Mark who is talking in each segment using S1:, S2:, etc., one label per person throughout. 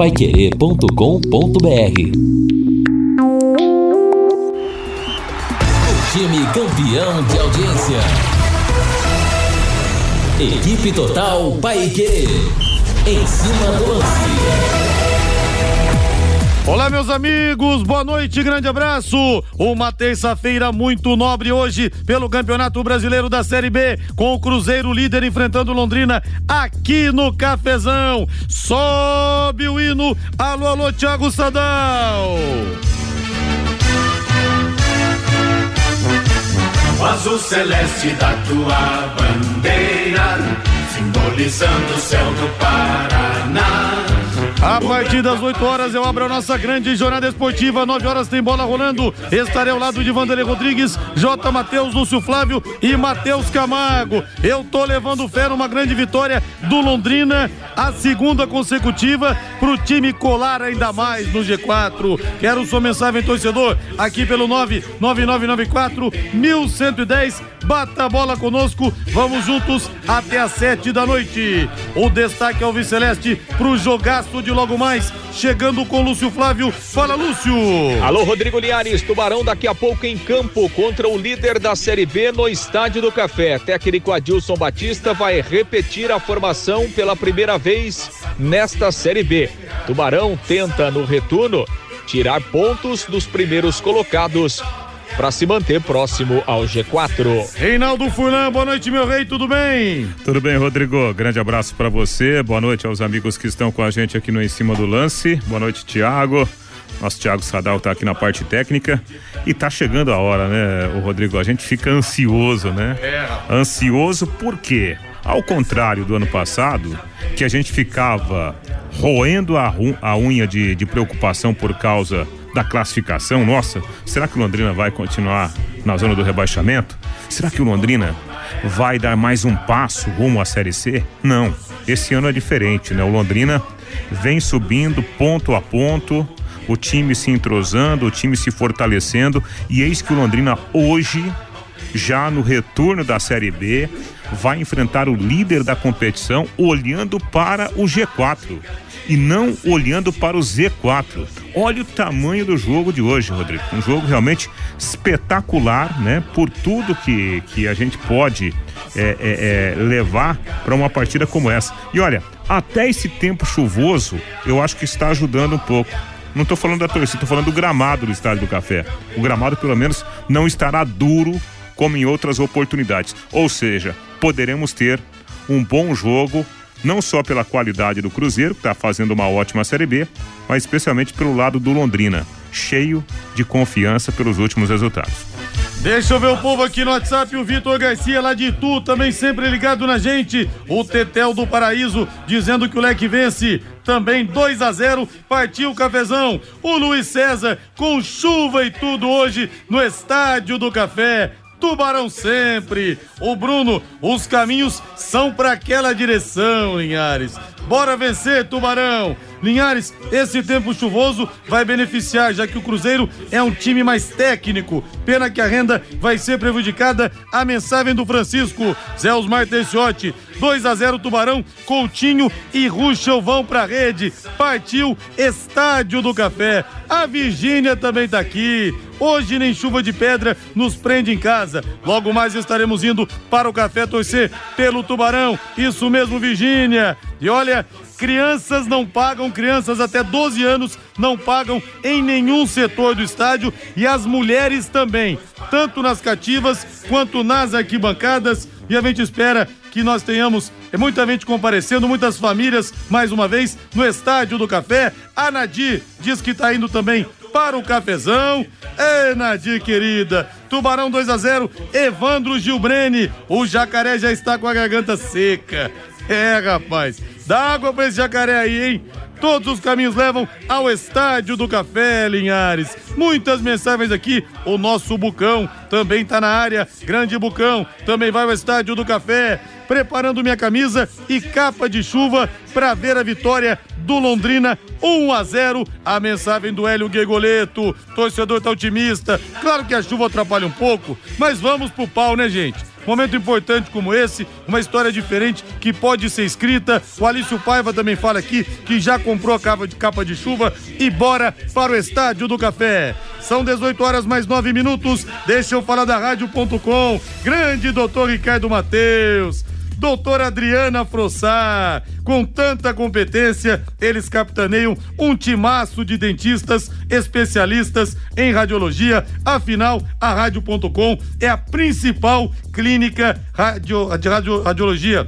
S1: paiquerê.com.br O time campeão de audiência. Equipe Total Paiquerê. Em cima do lance.
S2: Olá, meus amigos, boa noite, grande abraço. Uma terça-feira muito nobre hoje pelo Campeonato Brasileiro da Série B, com o Cruzeiro líder enfrentando Londrina aqui no Cafezão. Sobe o hino, alô, alô, Thiago Sadal.
S3: O azul celeste da tua bandeira, simbolizando o céu do Paraná.
S2: A partir das 8 horas eu abro a nossa grande jornada esportiva. 9 horas tem bola rolando. Estarei ao lado de Vanderlei Rodrigues, J. Matheus, Lúcio Flávio e Matheus Camargo. Eu tô levando fé numa grande vitória do Londrina, a segunda consecutiva pro time colar ainda mais no G4. Quero sua mensagem, torcedor, aqui pelo 99994 1110. Bata a bola conosco. Vamos juntos até às 7 da noite. O destaque ao Viceleste pro jogaço de logo mais. Chegando com Lúcio Flávio. Fala, Lúcio.
S4: Alô, Rodrigo Liares. Tubarão daqui a pouco em campo contra o líder da Série B no Estádio do Café. Técnico Adilson Batista vai repetir a formação pela primeira vez nesta Série B. Tubarão tenta no retorno tirar pontos dos primeiros colocados para se manter próximo ao G4.
S2: Reinaldo Furlan, boa noite, meu rei, tudo bem?
S5: Tudo bem, Rodrigo. Grande abraço para você. Boa noite aos amigos que estão com a gente aqui no Em Cima do Lance. Boa noite, Tiago. Nosso Thiago Sadal está aqui na parte técnica e tá chegando a hora, né, o Rodrigo? A gente fica ansioso, né? É. Ansioso por quê? Ao contrário do ano passado, que a gente ficava roendo a, a unha de, de preocupação por causa da classificação. Nossa, será que o Londrina vai continuar na zona do rebaixamento? Será que o Londrina vai dar mais um passo rumo à Série C? Não. Esse ano é diferente, né? O Londrina vem subindo ponto a ponto, o time se entrosando, o time se fortalecendo e eis que o Londrina hoje, já no retorno da Série B, vai enfrentar o líder da competição olhando para o G4 e não olhando para o Z4. Olha o tamanho do jogo de hoje, Rodrigo. Um jogo realmente espetacular, né? Por tudo que, que a gente pode é, é, é, levar para uma partida como essa. E olha, até esse tempo chuvoso, eu acho que está ajudando um pouco. Não estou falando da torcida, estou falando do gramado do Estádio do Café. O gramado, pelo menos, não estará duro como em outras oportunidades. Ou seja, poderemos ter um bom jogo não só pela qualidade do Cruzeiro, que está fazendo uma ótima Série B, mas especialmente pelo lado do Londrina, cheio de confiança pelos últimos resultados.
S2: Deixa eu ver o povo aqui no WhatsApp, o Vitor Garcia lá de Itu, também sempre ligado na gente. O Tetel do Paraíso dizendo que o Leque vence. Também 2 a 0 partiu o cafezão. O Luiz César com chuva e tudo hoje no Estádio do Café. Tubarão sempre. O Bruno, os caminhos são para aquela direção, Linhares. Bora vencer, Tubarão. Linhares, esse tempo chuvoso vai beneficiar, já que o Cruzeiro é um time mais técnico. Pena que a renda vai ser prejudicada. A mensagem do Francisco, Zé Osmar Teixotti. 2 a 0 Tubarão, Coutinho e Ruschel vão pra rede. Partiu Estádio do Café. A Virgínia também tá aqui. Hoje nem chuva de pedra nos prende em casa. Logo mais estaremos indo para o café torcer pelo Tubarão. Isso mesmo, Virgínia. E olha, crianças não pagam, crianças até 12 anos não pagam em nenhum setor do estádio e as mulheres também, tanto nas cativas quanto nas arquibancadas. E a gente espera que nós tenhamos muita gente comparecendo, muitas famílias, mais uma vez, no Estádio do Café. A Nadir diz que está indo também para o cafezão. Ê, Nadir, querida. Tubarão 2 a 0 Evandro Gilbrene. O jacaré já está com a garganta seca. É, rapaz. Dá água pra esse jacaré aí, hein? Todos os caminhos levam ao Estádio do Café, Linhares. Muitas mensagens aqui. O nosso Bucão também tá na área. Grande Bucão também vai ao Estádio do Café. Preparando minha camisa e capa de chuva para ver a vitória do Londrina 1 a 0. A mensagem do Hélio Guegoleto. Torcedor tá otimista. Claro que a chuva atrapalha um pouco, mas vamos pro pau, né, gente? Momento importante como esse, uma história diferente que pode ser escrita. O Alício Paiva também fala aqui que já comprou a capa de capa de chuva e bora para o Estádio do Café. São 18 horas mais 9 minutos. Deixa eu falar da rádio.com. Grande doutor Ricardo Mateus doutora Adriana Frossar. Com tanta competência, eles capitaneam um timaço de dentistas especialistas em radiologia. Afinal, a Rádio.com é a principal clínica radio, de radio, radiologia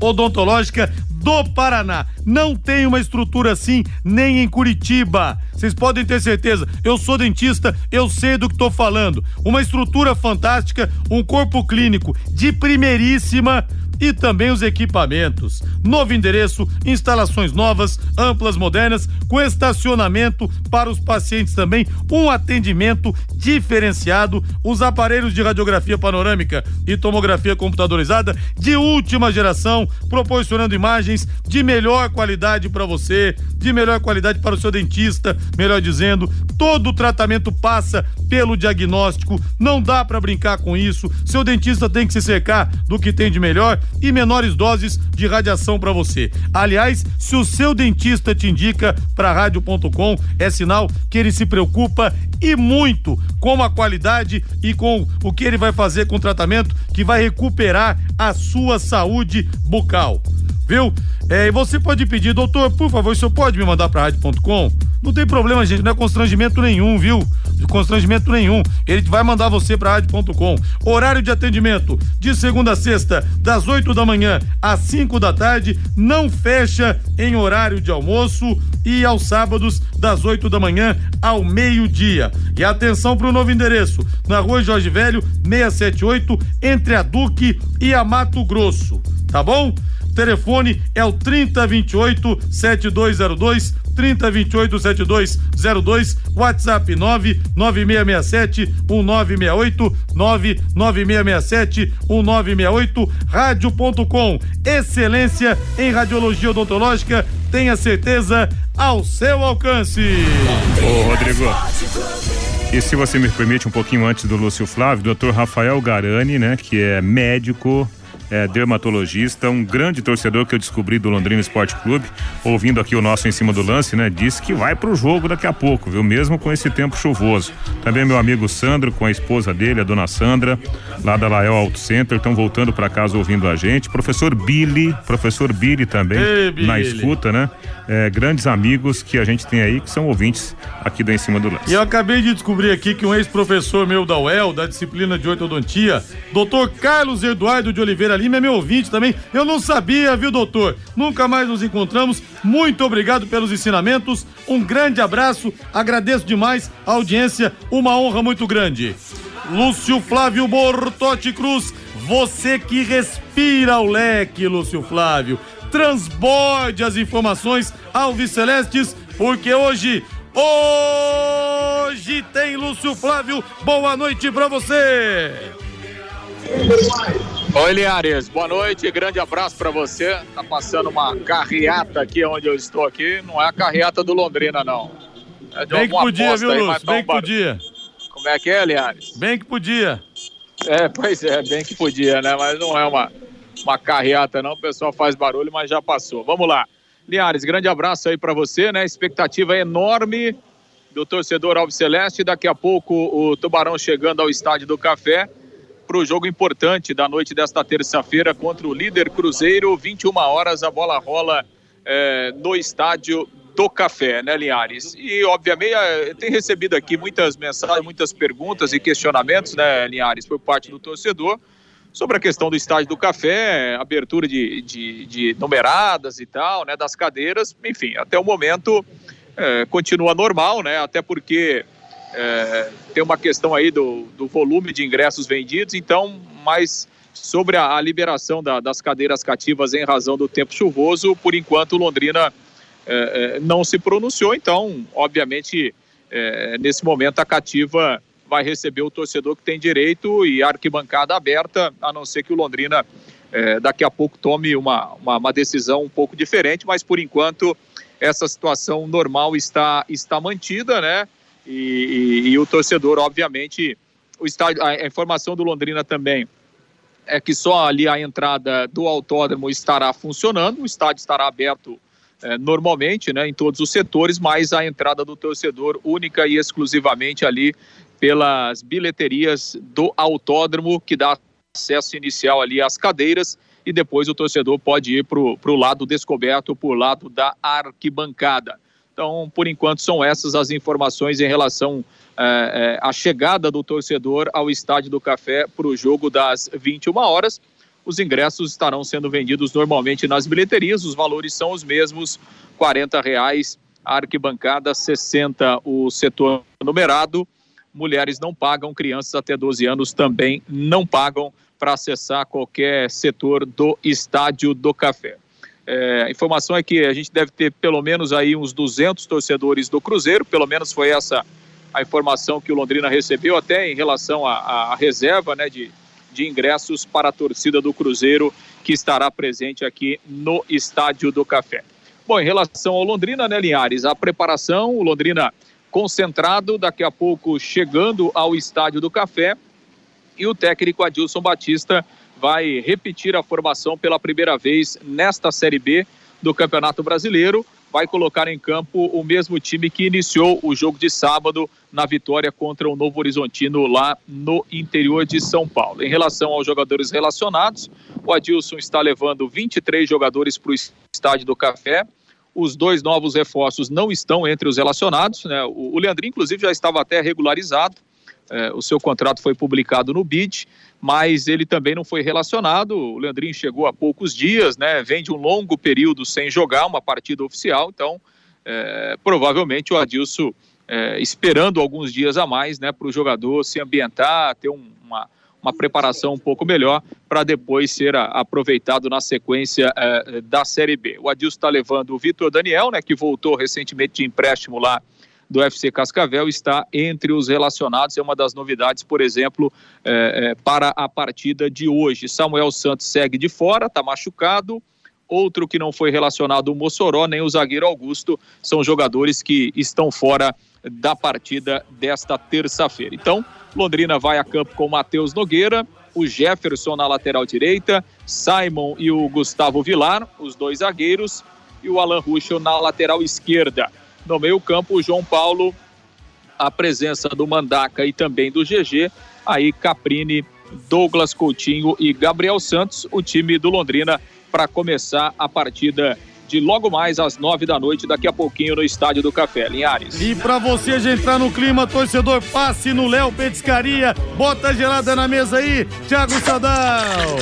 S2: odontológica do Paraná. Não tem uma estrutura assim nem em Curitiba. Vocês podem ter certeza. Eu sou dentista, eu sei do que estou falando. Uma estrutura fantástica, um corpo clínico de primeiríssima e também os equipamentos. Novo endereço, instalações novas, amplas, modernas, com estacionamento para os pacientes também, um atendimento diferenciado, os aparelhos de radiografia panorâmica e tomografia computadorizada de última geração, proporcionando imagens de melhor qualidade para você, de melhor qualidade para o seu dentista, melhor dizendo, todo o tratamento passa pelo diagnóstico, não dá para brincar com isso. Seu dentista tem que se cercar do que tem de melhor e menores doses de radiação para você. Aliás, se o seu dentista te indica para rádio.com, é sinal que ele se preocupa e muito com a qualidade e com o que ele vai fazer com o tratamento que vai recuperar a sua saúde bucal viu? É, e você pode pedir, doutor, por favor, o senhor pode me mandar para rádio.com? Não tem problema, gente, não é constrangimento nenhum, viu? De constrangimento nenhum. Ele vai mandar você para rádio.com. Horário de atendimento de segunda a sexta, das 8 da manhã às 5 da tarde, não fecha em horário de almoço e aos sábados das 8 da manhã ao meio-dia. E atenção para o novo endereço, na Rua Jorge Velho, 678, entre a Duque e a Mato Grosso. Tá bom? Telefone é o 3028 7202 3028 7202 WhatsApp 99667 1968 99667 1968 rádio.com excelência em radiologia odontológica tenha certeza ao seu alcance.
S5: Ô Rodrigo e se você me permite um pouquinho antes do Lúcio Flávio, doutor Rafael Garani, né, que é médico, é, dermatologista, um grande torcedor que eu descobri do Londrina Esporte Clube, ouvindo aqui o nosso em cima do lance, né? Disse que vai pro jogo daqui a pouco, viu? Mesmo com esse tempo chuvoso. Também meu amigo Sandro, com a esposa dele, a dona Sandra, lá da Lael Auto Center, estão voltando para casa ouvindo a gente. Professor Billy, professor Billy também, Ei, Billy. na escuta, né? É, grandes amigos que a gente tem aí que são ouvintes aqui do Em Cima do Lance.
S2: E eu acabei de descobrir aqui que um ex-professor meu da UEL, da disciplina de ortodontia, doutor Carlos Eduardo de Oliveira Lima é meu ouvinte também. Eu não sabia, viu, doutor? Nunca mais nos encontramos. Muito obrigado pelos ensinamentos. Um grande abraço. Agradeço demais a audiência. Uma honra muito grande. Lúcio Flávio Bortotti Cruz, você que respira o leque, Lúcio Flávio. Transborde as informações Alves Celestes, porque hoje Hoje tem Lúcio Flávio. Boa noite para você.
S4: Oi, Linhares, boa noite, grande abraço para você. Tá passando uma carreata aqui onde eu estou aqui, não é a carreata do Londrina, não.
S2: É de Bem que podia, viu, aí, Lúcio? Tá bem um que podia.
S4: Como é que é, Linhares?
S2: Bem que podia.
S4: É, pois é, bem que podia, né? Mas não é uma, uma carreata, não. O pessoal faz barulho, mas já passou. Vamos lá. Linhares, grande abraço aí para você, né? Expectativa enorme do torcedor Alves Celeste. Daqui a pouco o Tubarão chegando ao Estádio do Café para o jogo importante da noite desta terça-feira contra o líder Cruzeiro. 21 horas a bola rola é, no estádio do Café, né, Linhares? E, obviamente, é, tem recebido aqui muitas mensagens, muitas perguntas e questionamentos, né, Linhares, por parte do torcedor sobre a questão do estádio do Café, abertura de, de, de numeradas e tal, né, das cadeiras. Enfim, até o momento é, continua normal, né, até porque é, tem uma questão aí do, do volume de ingressos vendidos, então, mas sobre a, a liberação da, das cadeiras cativas em razão do tempo chuvoso, por enquanto Londrina é, é, não se pronunciou, então, obviamente, é, nesse momento a cativa vai receber o torcedor que tem direito e arquibancada aberta, a não ser que o Londrina é, daqui a pouco tome uma, uma, uma decisão um pouco diferente, mas por enquanto essa situação normal está, está mantida, né? E, e, e, o torcedor, obviamente, o estádio, a informação do Londrina também é que só ali a entrada do autódromo estará funcionando, o estádio estará aberto é, normalmente, né, em todos os setores, mas a entrada do torcedor única e exclusivamente ali pelas bilheterias do autódromo, que dá acesso inicial ali às cadeiras e depois o torcedor pode ir para o lado descoberto, por lado da arquibancada. Então, por enquanto, são essas as informações em relação é, é, à chegada do torcedor ao Estádio do Café para o jogo das 21 horas. Os ingressos estarão sendo vendidos normalmente nas bilheterias, os valores são os mesmos: R$ reais a arquibancada, 60 o setor numerado. Mulheres não pagam, crianças até 12 anos também não pagam para acessar qualquer setor do Estádio do Café. É, a informação é que a gente deve ter pelo menos aí uns 200 torcedores do Cruzeiro, pelo menos foi essa a informação que o Londrina recebeu, até em relação à, reserva né, de, de ingressos para a torcida do Cruzeiro que estará presente aqui no Estádio do Café. Bom, em relação ao Londrina, né, Linhares, a preparação, o Londrina concentrado, daqui a pouco chegando ao Estádio do Café, e o técnico Adilson Batista vai repetir a formação pela primeira vez nesta Série B do Campeonato Brasileiro. Vai colocar em campo o mesmo time que iniciou o jogo de sábado na vitória contra o Novo Horizontino lá no interior de São Paulo. Em relação aos jogadores relacionados, o Adilson está levando 23 jogadores para o estádio do Café. Os dois novos reforços não estão entre os relacionados. Né? O Leandrinho, inclusive, já estava até regularizado é, o seu contrato foi publicado no BID, mas ele também não foi relacionado. O Leandrinho chegou há poucos dias, né? Vem de um longo período sem jogar uma partida oficial, então é, provavelmente o Adilson é, esperando alguns dias a mais, né, para o jogador se ambientar, ter um, uma, uma preparação um pouco melhor para depois ser a, aproveitado na sequência é, da Série B. O Adilson está levando o Vitor Daniel, né, que voltou recentemente de empréstimo lá do FC Cascavel está entre os relacionados. É uma das novidades, por exemplo, é, é, para a partida de hoje. Samuel Santos segue de fora, está machucado. Outro que não foi relacionado, o Mossoró, nem o zagueiro Augusto, são jogadores que estão fora da partida desta terça-feira. Então, Londrina vai a campo com o Matheus Nogueira, o Jefferson na lateral direita, Simon e o Gustavo Vilar, os dois zagueiros, e o Alan Ruschel na lateral esquerda. No meio-campo, o João Paulo, a presença do Mandaca e também do GG. Aí Caprini, Douglas Coutinho e Gabriel Santos, o time do Londrina, para começar a partida de logo mais às nove da noite, daqui a pouquinho no Estádio do Café, Linhares.
S2: E para você já entrar no clima, torcedor, passe no Léo Petiscaria, bota gelada na mesa aí, Thiago Sadal.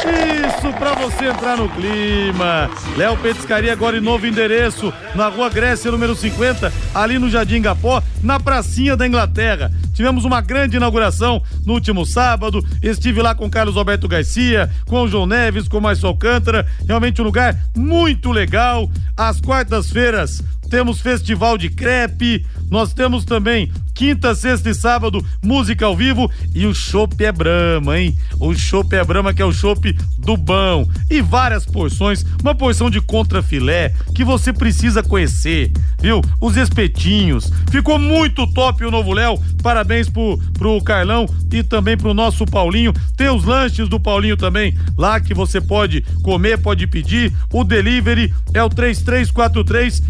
S2: Isso para você entrar no clima. Léo Petiscaria agora em novo endereço, na Rua Grécia, número 50, ali no Jardim Gapó, na pracinha da Inglaterra. Tivemos uma grande inauguração no último sábado. Estive lá com Carlos Alberto Garcia, com o João Neves, com o Márcio Alcântara. Realmente um lugar muito legal. Às quartas-feiras temos festival de crepe, nós temos também quinta, sexta e sábado, música ao vivo e o chopp é Brama, hein? O chopp é Brama que é o chopp do bão. E várias porções, uma porção de contrafilé que você precisa conhecer, viu? Os espetinhos, ficou muito top o novo Léo, parabéns pro, pro Carlão e também pro nosso Paulinho, tem os lanches do Paulinho também, lá que você pode comer, pode pedir, o delivery é o 3343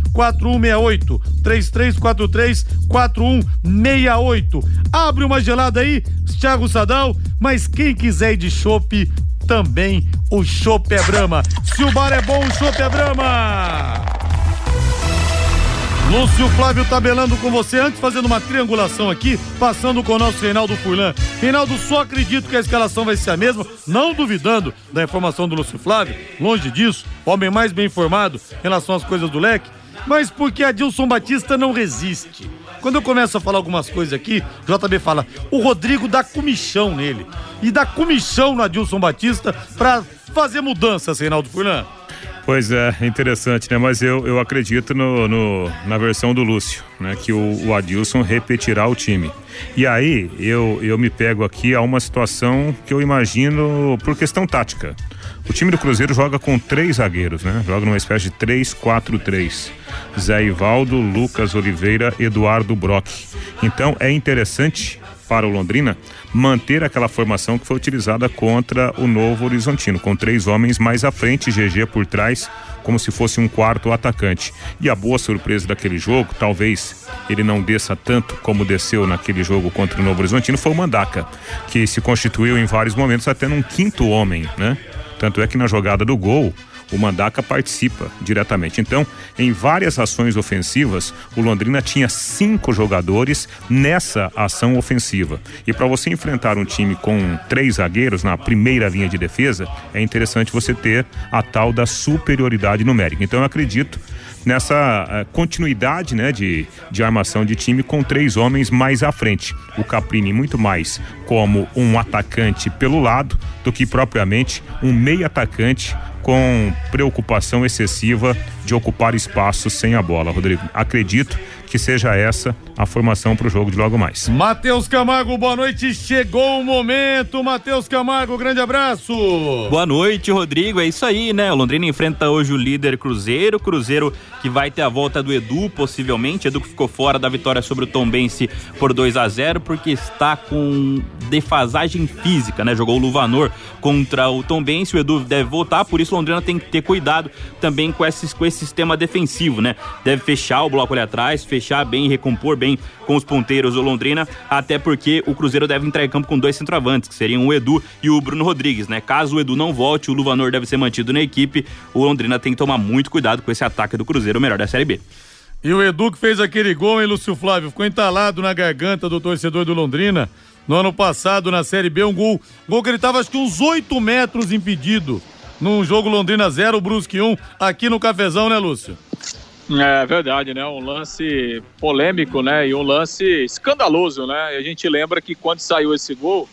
S2: 4168, 3343 4168 68. Abre uma gelada aí, Thiago Sadal, mas quem quiser ir de chopp, também o chopp é Brama. Se o bar é bom, o chopp é Brama. Lúcio Flávio tabelando com você, antes fazendo uma triangulação aqui, passando com o nosso Reinaldo Furlan. Reinaldo, só acredito que a escalação vai ser a mesma, não duvidando da informação do Lúcio Flávio, longe disso, homem mais bem informado em relação às coisas do leque, mas porque Adilson Batista não resiste. Quando eu começo a falar algumas coisas aqui, o JB fala, o Rodrigo dá comichão nele. E dá comichão no Adilson Batista pra fazer mudanças, Reinaldo Furlan.
S5: Pois é, interessante, né? Mas eu, eu acredito no, no na versão do Lúcio, né? Que o, o, Adilson repetirá o time. E aí eu, eu me pego aqui a uma situação que eu imagino por questão tática. O time do Cruzeiro joga com três zagueiros, né? Joga numa espécie de 3-4-3. Zé Ivaldo, Lucas Oliveira, Eduardo Brock. Então é interessante para o Londrina manter aquela formação que foi utilizada contra o Novo Horizontino, com três homens mais à frente, GG por trás, como se fosse um quarto atacante. E a boa surpresa daquele jogo, talvez ele não desça tanto como desceu naquele jogo contra o Novo Horizontino, foi o Mandaca, que se constituiu em vários momentos até num quinto homem, né? Tanto é que na jogada do gol, o Mandaca participa diretamente. Então, em várias ações ofensivas, o Londrina tinha cinco jogadores nessa ação ofensiva. E para você enfrentar um time com três zagueiros na primeira linha de defesa, é interessante você ter a tal da superioridade numérica. Então, eu acredito nessa uh, continuidade né, de, de armação de time com três homens mais à frente. O Caprini muito mais como um atacante pelo lado do que propriamente um meio atacante com preocupação excessiva de ocupar espaço sem a bola, Rodrigo. Acredito que seja essa a formação para o jogo de logo mais.
S2: Matheus Camargo, boa noite. Chegou o momento. Matheus Camargo, grande abraço.
S6: Boa noite, Rodrigo. É isso aí, né? O Londrina enfrenta hoje o líder Cruzeiro. Cruzeiro que vai ter a volta do Edu, possivelmente. Edu que ficou fora da vitória sobre o Tombense por 2 a 0 porque está com defasagem física, né? Jogou o Luvanor contra o Tombense. O Edu deve voltar, por isso o Londrina tem que ter cuidado também com esse, com esse sistema defensivo, né? Deve fechar o bloco ali atrás, fechar bem, recompor bem com os ponteiros do Londrina, até porque o Cruzeiro deve entrar em campo com dois centroavantes, que seriam o Edu e o Bruno Rodrigues, né? Caso o Edu não volte, o Luvanor deve ser mantido na equipe. O Londrina tem que tomar muito cuidado com esse ataque do Cruzeiro, o melhor da Série B.
S2: E o Edu que fez aquele gol, hein, Lúcio Flávio? Ficou entalado na garganta do torcedor do Londrina. No ano passado, na Série B, um gol, gol que ele estava acho que uns 8 metros impedido. Num jogo Londrina 0, Brusque 1, aqui no Cafezão, né, Lúcio?
S4: É verdade, né? Um lance polêmico, né? E um lance escandaloso, né? A gente lembra que quando saiu esse gol,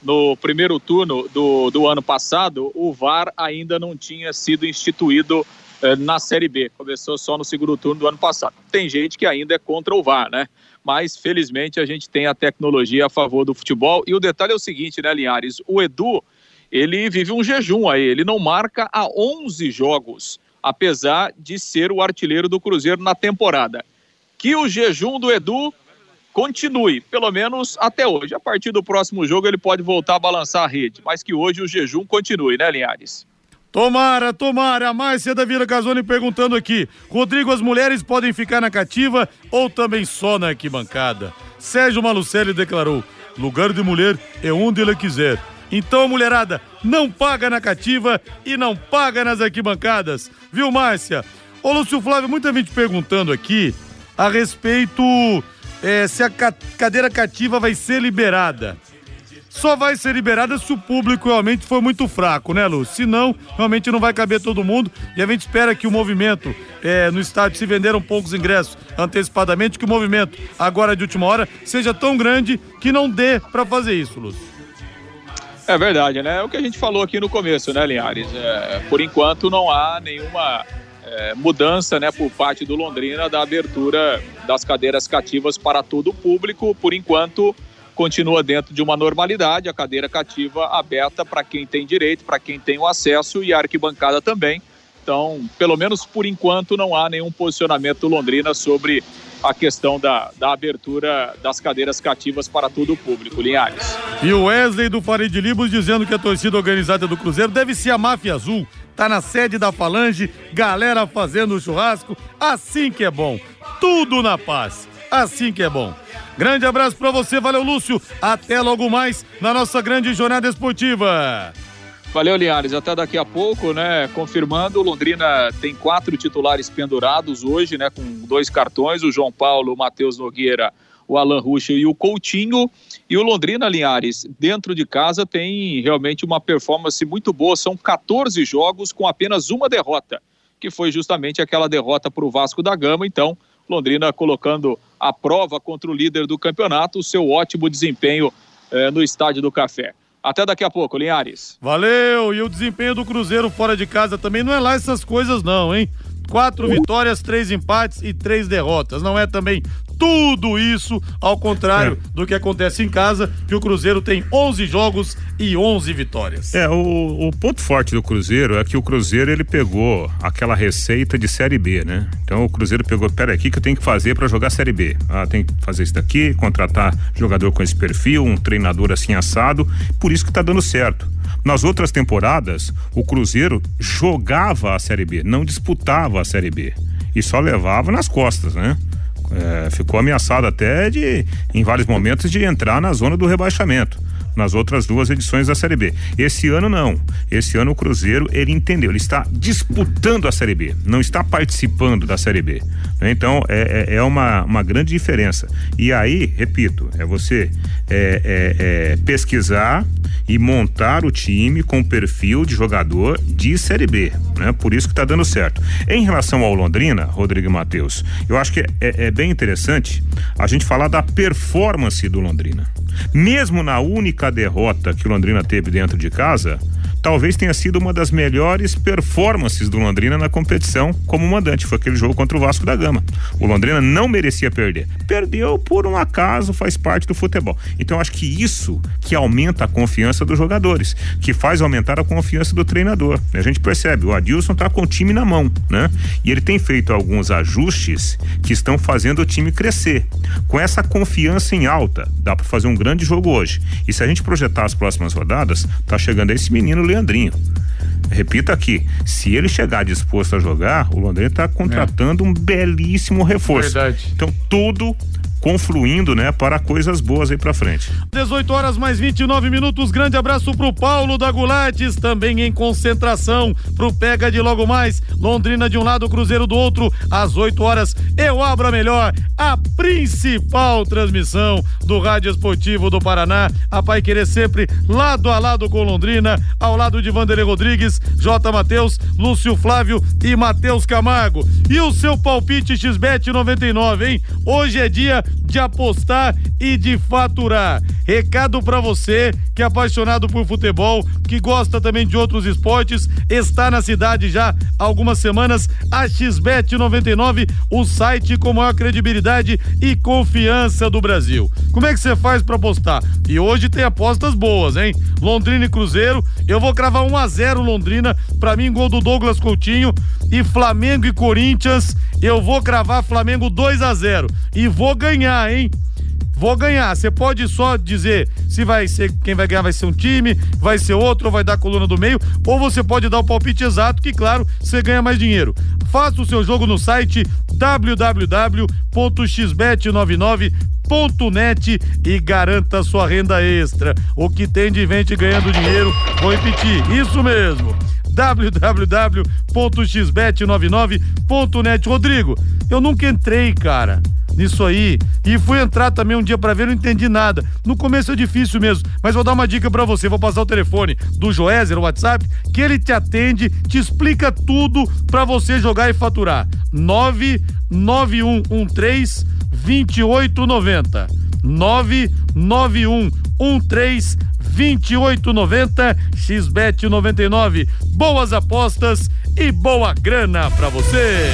S4: no primeiro turno do, do ano passado, o VAR ainda não tinha sido instituído eh, na Série B. Começou só no segundo turno do ano passado. Tem gente que ainda é contra o VAR, né? Mas felizmente a gente tem a tecnologia a favor do futebol. E o detalhe é o seguinte, né, Linhares? O Edu, ele vive um jejum aí. Ele não marca há 11 jogos apesar de ser o artilheiro do Cruzeiro na temporada. Que o jejum do Edu continue, pelo menos até hoje. A partir do próximo jogo ele pode voltar a balançar a rede, mas que hoje o jejum continue, né, Linhares?
S2: Tomara, tomara. A Márcia da Vila Casone perguntando aqui. Rodrigo, as mulheres podem ficar na cativa ou também só na arquibancada? Sérgio Malucelli declarou: lugar de mulher é onde ela quiser. Então, mulherada, não paga na cativa e não paga nas arquibancadas. Viu, Márcia? Ô, Lúcio Flávio, muita gente perguntando aqui a respeito é, se a cadeira cativa vai ser liberada. Só vai ser liberada se o público realmente for muito fraco, né, Lu? Se não, realmente não vai caber todo mundo. E a gente espera que o movimento é, no estádio, se venderam poucos ingressos antecipadamente, que o movimento agora de última hora seja tão grande que não dê para fazer isso, Lúcio.
S4: É verdade, né? É o que a gente falou aqui no começo, né, Linhares? É, por enquanto não há nenhuma é, mudança, né, por parte do Londrina da abertura das cadeiras cativas para todo o público. Por enquanto continua dentro de uma normalidade, a cadeira cativa aberta para quem tem direito, para quem tem o acesso e a arquibancada também. Então, pelo menos por enquanto, não há nenhum posicionamento Londrina sobre a questão da, da abertura das cadeiras cativas para todo o público, Linhares.
S2: E o Wesley do Farid Libos dizendo que a torcida organizada do Cruzeiro deve ser a máfia azul. Tá na sede da Falange, galera fazendo churrasco, assim que é bom. Tudo na paz, assim que é bom. Grande abraço para você, valeu Lúcio. Até logo mais na nossa grande jornada esportiva.
S4: Valeu, Linhares. Até daqui a pouco, né? Confirmando, Londrina tem quatro titulares pendurados hoje, né? Com dois cartões: o João Paulo, o Matheus Nogueira, o Alan Ruschel e o Coutinho. E o Londrina, Linhares, dentro de casa, tem realmente uma performance muito boa. São 14 jogos com apenas uma derrota, que foi justamente aquela derrota para o Vasco da Gama. Então, Londrina colocando a prova contra o líder do campeonato, o seu ótimo desempenho eh, no Estádio do Café. Até daqui a pouco, Linhares.
S2: Valeu! E o desempenho do Cruzeiro fora de casa também não é lá essas coisas, não, hein? Quatro vitórias, três empates e três derrotas. Não é também tudo isso, ao contrário é. do que acontece em casa, que o Cruzeiro tem 11 jogos e 11 vitórias.
S5: É, o, o ponto forte do Cruzeiro é que o Cruzeiro ele pegou aquela receita de Série B, né? Então o Cruzeiro pegou, pera aqui que eu tenho que fazer para jogar Série B. Ah, tem que fazer isso daqui, contratar jogador com esse perfil, um treinador assim assado, por isso que tá dando certo. Nas outras temporadas, o Cruzeiro jogava a Série B, não disputava a Série B e só levava nas costas, né? É, ficou ameaçado até de, em vários momentos, de entrar na zona do rebaixamento nas outras duas edições da Série B. Esse ano não. Esse ano o Cruzeiro ele entendeu, ele está disputando a Série B, não está participando da Série B. Né? Então é, é, é uma, uma grande diferença. E aí, repito, é você é, é, é pesquisar e montar o time com perfil de jogador de Série B, né? Por isso que está dando certo. Em relação ao Londrina, Rodrigo Matheus, eu acho que é, é bem interessante a gente falar da performance do Londrina. Mesmo na única derrota que Londrina teve dentro de casa, talvez tenha sido uma das melhores performances do Londrina na competição como mandante. Foi aquele jogo contra o Vasco da Gama. O Londrina não merecia perder. Perdeu por um acaso, faz parte do futebol. Então acho que isso que aumenta a confiança dos jogadores, que faz aumentar a confiança do treinador. A gente percebe, o Adilson tá com o time na mão, né? E ele tem feito alguns ajustes que estão fazendo o time crescer. Com essa confiança em alta, dá para fazer um grande jogo hoje. E se a gente projetar as próximas rodadas, tá chegando esse menino Leandrinho. Repito aqui, se ele chegar disposto a jogar, o Londrina está contratando é. um belíssimo reforço. Verdade. Então tudo confluindo, né, para coisas boas aí para frente.
S2: 18 horas mais 29 minutos. Grande abraço pro Paulo da Gulates, também em concentração pro Pega de logo mais. Londrina de um lado, Cruzeiro do outro. Às 8 horas eu abro a melhor, a principal transmissão do Rádio Esportivo do Paraná. A Pai Querer sempre lado a lado com Londrina, ao lado de Vanderlei Rodrigues, J. Matheus, Lúcio Flávio e Matheus Camargo. E o seu palpite XBET 99, hein? Hoje é dia de apostar e de faturar. Recado para você que é apaixonado por futebol, que gosta também de outros esportes, está na cidade já há algumas semanas a XBet 99, o site com maior credibilidade e confiança do Brasil. Como é que você faz para apostar? E hoje tem apostas boas, hein? Londrina e Cruzeiro, eu vou cravar 1 a 0 Londrina, para mim gol do Douglas Coutinho e Flamengo e Corinthians, eu vou cravar Flamengo 2 a 0 e vou ganhar, hein? Vou ganhar. Você pode só dizer se vai ser quem vai ganhar vai ser um time, vai ser outro, ou vai dar coluna do meio, ou você pode dar o palpite exato que claro, você ganha mais dinheiro. Faça o seu jogo no site www.xbet99.net e garanta sua renda extra. O que tem de gente ganhando dinheiro, vou repetir, isso mesmo www.xbet99.net. Rodrigo, eu nunca entrei, cara nisso aí. E fui entrar também um dia para ver, não entendi nada. No começo é difícil mesmo, mas vou dar uma dica para você. Vou passar o telefone do Joézer, o WhatsApp, que ele te atende, te explica tudo para você jogar e faturar. 99113 2890. 99113 2890 XBET 99. Boas apostas e boa grana para você.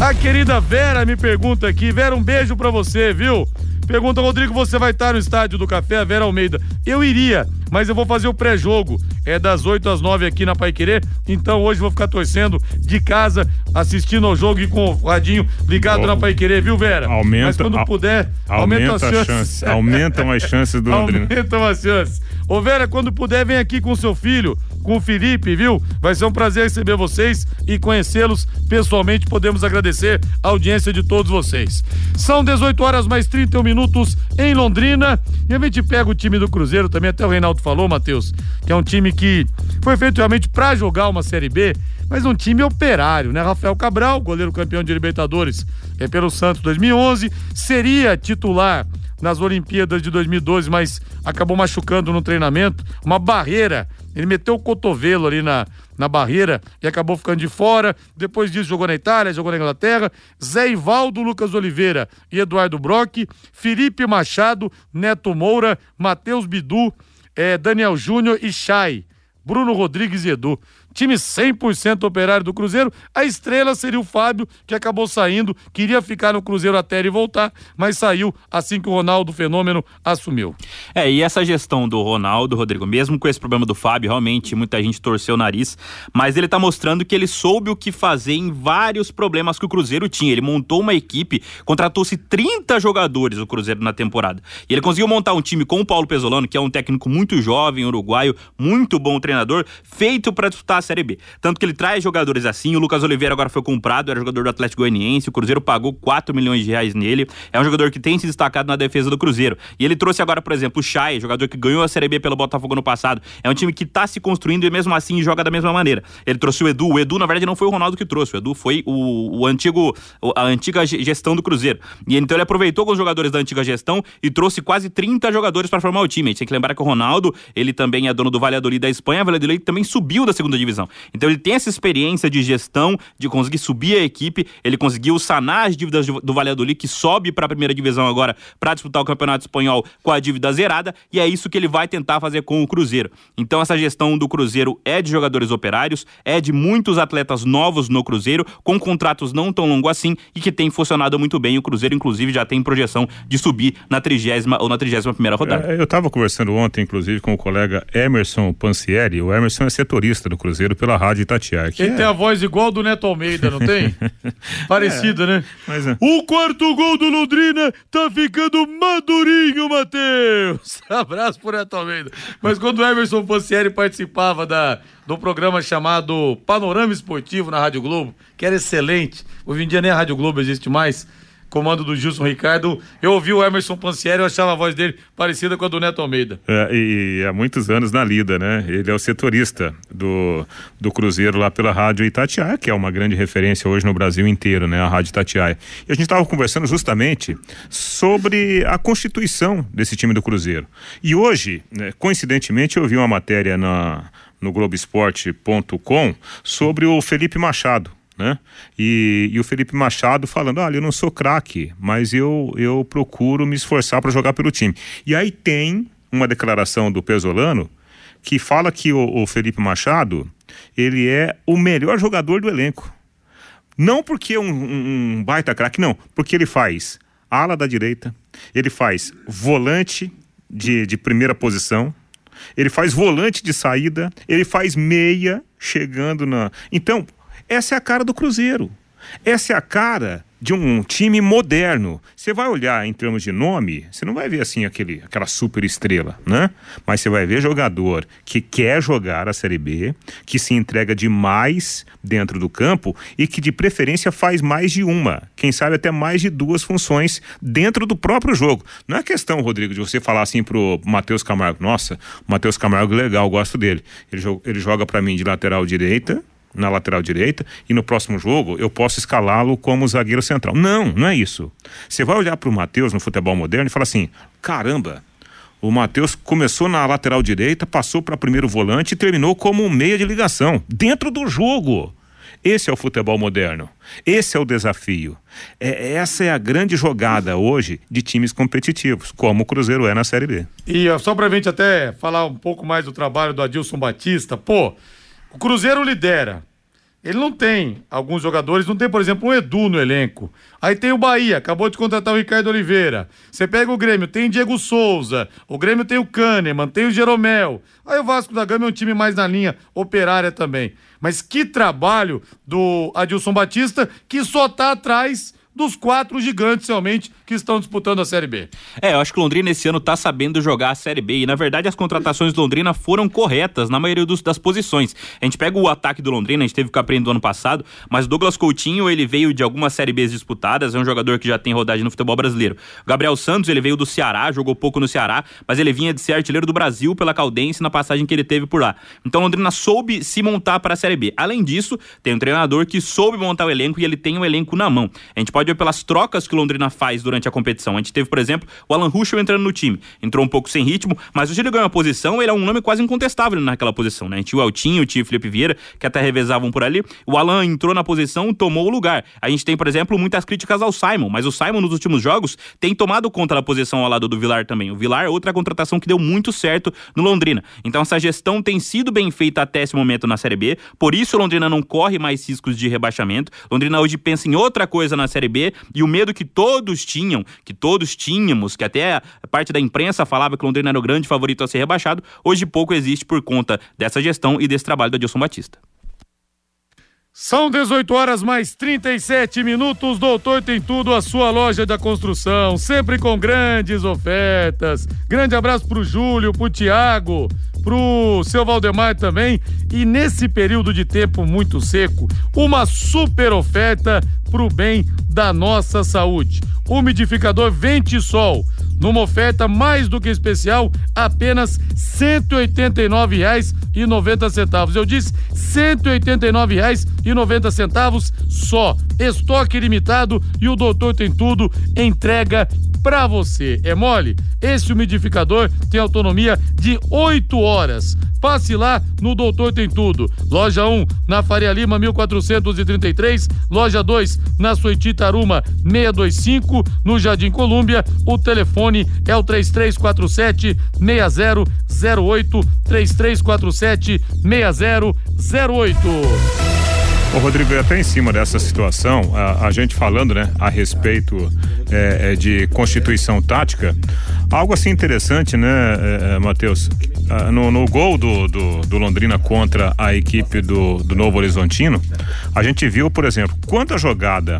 S2: A querida Vera me pergunta aqui, Vera, um beijo para você, viu? Pergunta, Rodrigo, você vai estar no estádio do Café, Vera Almeida. Eu iria, mas eu vou fazer o pré-jogo. É das 8 às 9 aqui na Pai Querer. Então hoje vou ficar torcendo de casa, assistindo ao jogo e com o radinho ligado oh, na Pai Querer, viu, Vera?
S5: Aumenta,
S2: mas quando puder, aumenta, aumenta as chances. Chance,
S5: aumentam as chances do Londrina.
S2: Aumentam as chances. Ô, Vera, quando puder, vem aqui com seu filho com o Felipe, viu? Vai ser um prazer receber vocês e conhecê-los pessoalmente. Podemos agradecer a audiência de todos vocês. São 18 horas mais 31 minutos em Londrina. E a gente pega o time do Cruzeiro também, até o Reinaldo falou, Matheus, que é um time que foi feito realmente para jogar uma Série B, mas um time operário, né? Rafael Cabral, goleiro campeão de Libertadores é pelo Santos 2011, seria titular nas Olimpíadas de 2012, mas acabou machucando no treinamento, uma barreira ele meteu o cotovelo ali na, na barreira e acabou ficando de fora. Depois disso, jogou na Itália, jogou na Inglaterra. Zé Ivaldo, Lucas Oliveira e Eduardo Brock. Felipe Machado, Neto Moura, Matheus Bidu, eh, Daniel Júnior e Chay. Bruno Rodrigues e Edu. Time 100% operário do Cruzeiro. A estrela seria o Fábio, que acabou saindo, queria ficar no Cruzeiro até ele voltar, mas saiu assim que o Ronaldo Fenômeno assumiu.
S6: É, e essa gestão do Ronaldo, Rodrigo, mesmo com esse problema do Fábio, realmente muita gente torceu o nariz, mas ele tá mostrando que ele soube o que fazer em vários problemas que o Cruzeiro tinha. Ele montou uma equipe, contratou-se 30 jogadores o Cruzeiro na temporada. E ele conseguiu montar um time com o Paulo Pesolano, que é um técnico muito jovem, uruguaio, muito bom treinador, feito para disputar Série B. Tanto que ele traz jogadores assim, o Lucas Oliveira agora foi comprado, era jogador do Atlético Goianiense, o Cruzeiro pagou 4 milhões de reais nele. É um jogador que tem se destacado na defesa do Cruzeiro. E ele trouxe agora, por exemplo, o Chay, jogador que ganhou a Série B pelo Botafogo no passado. É um time que tá se construindo e mesmo assim joga da mesma maneira. Ele trouxe o Edu, o Edu na verdade não foi o Ronaldo que trouxe, o Edu foi o, o antigo a antiga gestão do Cruzeiro. E então ele aproveitou alguns jogadores da antiga gestão e trouxe quase 30 jogadores para formar o time. A gente tem que lembrar que o Ronaldo, ele também é dono do Valladolid da Espanha, o Valladolid também subiu da segunda divisão. Então ele tem essa experiência de gestão, de conseguir subir a equipe, ele conseguiu sanar as dívidas do Valladolid, que sobe para a primeira divisão agora para disputar o Campeonato Espanhol com a dívida zerada, e é isso que ele vai tentar fazer com o Cruzeiro. Então essa gestão do Cruzeiro é de jogadores operários, é de muitos atletas novos no Cruzeiro, com contratos não tão longos assim e que tem funcionado muito bem. O Cruzeiro, inclusive, já tem projeção de subir na trigésima ou na trigésima primeira rodada.
S5: É, eu estava conversando ontem, inclusive, com o colega Emerson Pansieri. O Emerson é setorista do Cruzeiro pela Rádio Itatiaia.
S2: Ele
S5: é...
S2: tem a voz igual do Neto Almeida, não tem? Parecido,
S5: é,
S2: né?
S5: Mas é.
S2: O quarto gol do Londrina tá ficando madurinho, Matheus. Abraço pro Neto Almeida. Mas quando o Emerson Pansieri participava da, do programa chamado Panorama Esportivo na Rádio Globo, que era excelente. Hoje em dia nem a Rádio Globo existe mais. Comando do Gilson Ricardo. Eu ouvi o Emerson Pansieri, eu achava a voz dele parecida com a do Neto Almeida.
S5: É, e há muitos anos na lida, né? Ele é o setorista do, do Cruzeiro lá pela Rádio Itatiaia, que é uma grande referência hoje no Brasil inteiro, né? A Rádio Itatiaia. E a gente estava conversando justamente sobre a constituição desse time do Cruzeiro. E hoje, né, coincidentemente, eu vi uma matéria na, no Globoesporte.com sobre o Felipe Machado né? E, e, o Felipe Machado falando: olha, eu não sou craque, mas eu, eu procuro me esforçar para jogar pelo time. E aí tem uma declaração do Pesolano que fala que o, o Felipe Machado ele é o melhor jogador do elenco. Não porque é um, um, um baita craque, não, porque ele faz ala da direita, ele faz volante de, de primeira posição, ele faz volante de saída, ele faz meia chegando na. Então, essa é a cara do Cruzeiro. Essa é a cara de um time moderno. Você vai olhar em termos de nome, você não vai ver assim aquele, aquela super estrela, né? Mas você vai ver jogador que quer jogar a Série B, que se entrega demais dentro do campo e que de preferência faz mais de uma, quem sabe até mais de duas funções dentro do próprio jogo. Não é questão, Rodrigo, de você falar assim pro Matheus Camargo, nossa, Matheus Camargo legal, gosto dele. Ele, ele joga para mim de lateral direita, na lateral direita e no próximo jogo eu posso escalá-lo como zagueiro central. Não, não é isso. Você vai olhar para o Matheus no futebol moderno e falar assim: caramba, o Matheus começou na lateral direita, passou para primeiro volante e terminou como um meia de ligação dentro do jogo. Esse é o futebol moderno. Esse é o desafio. É, essa é a grande jogada hoje de times competitivos, como o Cruzeiro é na Série B.
S2: E só para a gente até falar um pouco mais do trabalho do Adilson Batista, pô, o Cruzeiro lidera. Ele não tem alguns jogadores, não tem, por exemplo, um Edu no elenco. Aí tem o Bahia, acabou de contratar o Ricardo Oliveira. Você pega o Grêmio, tem Diego Souza. O Grêmio tem o Kahneman, tem o Jeromel. Aí o Vasco da Gama é um time mais na linha operária também. Mas que trabalho do Adilson Batista, que só tá atrás dos quatro gigantes realmente que estão disputando a Série B.
S6: É, eu acho que Londrina esse ano tá sabendo jogar a Série B e na verdade as contratações do Londrina foram corretas na maioria dos, das posições. A gente pega o ataque do Londrina, a gente teve que aprender do ano passado, mas Douglas Coutinho ele veio de algumas Série Bs disputadas, é um jogador que já tem rodagem no futebol brasileiro. Gabriel Santos ele veio do Ceará, jogou pouco no Ceará, mas ele vinha de ser artilheiro do Brasil pela Caldense na passagem que ele teve por lá. Então Londrina soube se montar para a Série B. Além disso, tem um treinador que soube montar o elenco e ele tem o elenco na mão. A gente pode ver pelas trocas que o Londrina faz durante a competição. A gente teve, por exemplo, o Alan Ruschel entrando no time. Entrou um pouco sem ritmo, mas hoje ele ganhou a posição, ele é um nome quase incontestável naquela posição, né? A gente tinha o Altinho, o Felipe Vieira, que até revezavam por ali. O Alan entrou na posição, tomou o lugar. A gente tem, por exemplo, muitas críticas ao Simon, mas o Simon nos últimos jogos tem tomado conta da posição ao lado do Vilar também. O Vilar, outra contratação que deu muito certo no Londrina. Então essa gestão tem sido bem feita até esse momento na Série B, por isso o Londrina não corre mais riscos de rebaixamento. Londrina hoje pensa em outra coisa na Série B e o medo que todos tinham, que todos tínhamos, que até parte da imprensa falava que Londrina era o grande favorito a ser rebaixado, hoje pouco existe por conta dessa gestão e desse trabalho do Adilson Batista.
S2: São 18 horas mais 37 minutos. Doutor tem tudo, a sua loja da construção, sempre com grandes ofertas. Grande abraço pro Júlio, pro Tiago, pro seu Valdemar também. E nesse período de tempo muito seco, uma super oferta pro bem da nossa saúde. Umidificador Vente Sol numa oferta mais do que especial, apenas R$ 189,90. Eu disse R$ 189,90 só. Estoque limitado e o doutor tem tudo, entrega para você. É mole? Esse umidificador tem autonomia de 8 horas. Passe lá no Doutor Tem Tudo. Loja 1 na Faria Lima 1433, loja 2 na Soiti Taruma 625, no Jardim Colúmbia. O telefone é o 3347 6008 3347 6008.
S5: Ô Rodrigo, até em cima dessa situação, a, a gente falando, né, a respeito é, é, de constituição tática, algo assim interessante, né, é, é Matheus? Ah, no, no, gol do, do, do, Londrina contra a equipe do, do Novo Horizontino, a gente viu, por exemplo, quando a jogada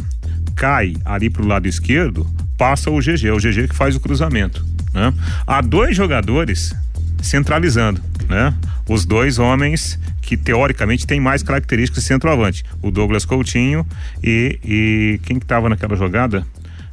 S5: cai ali pro lado esquerdo, passa o GG, o GG que faz o cruzamento, né? Há dois jogadores centralizando, né? Os dois homens que teoricamente tem mais características de centroavante. O Douglas Coutinho e, e quem que tava naquela jogada?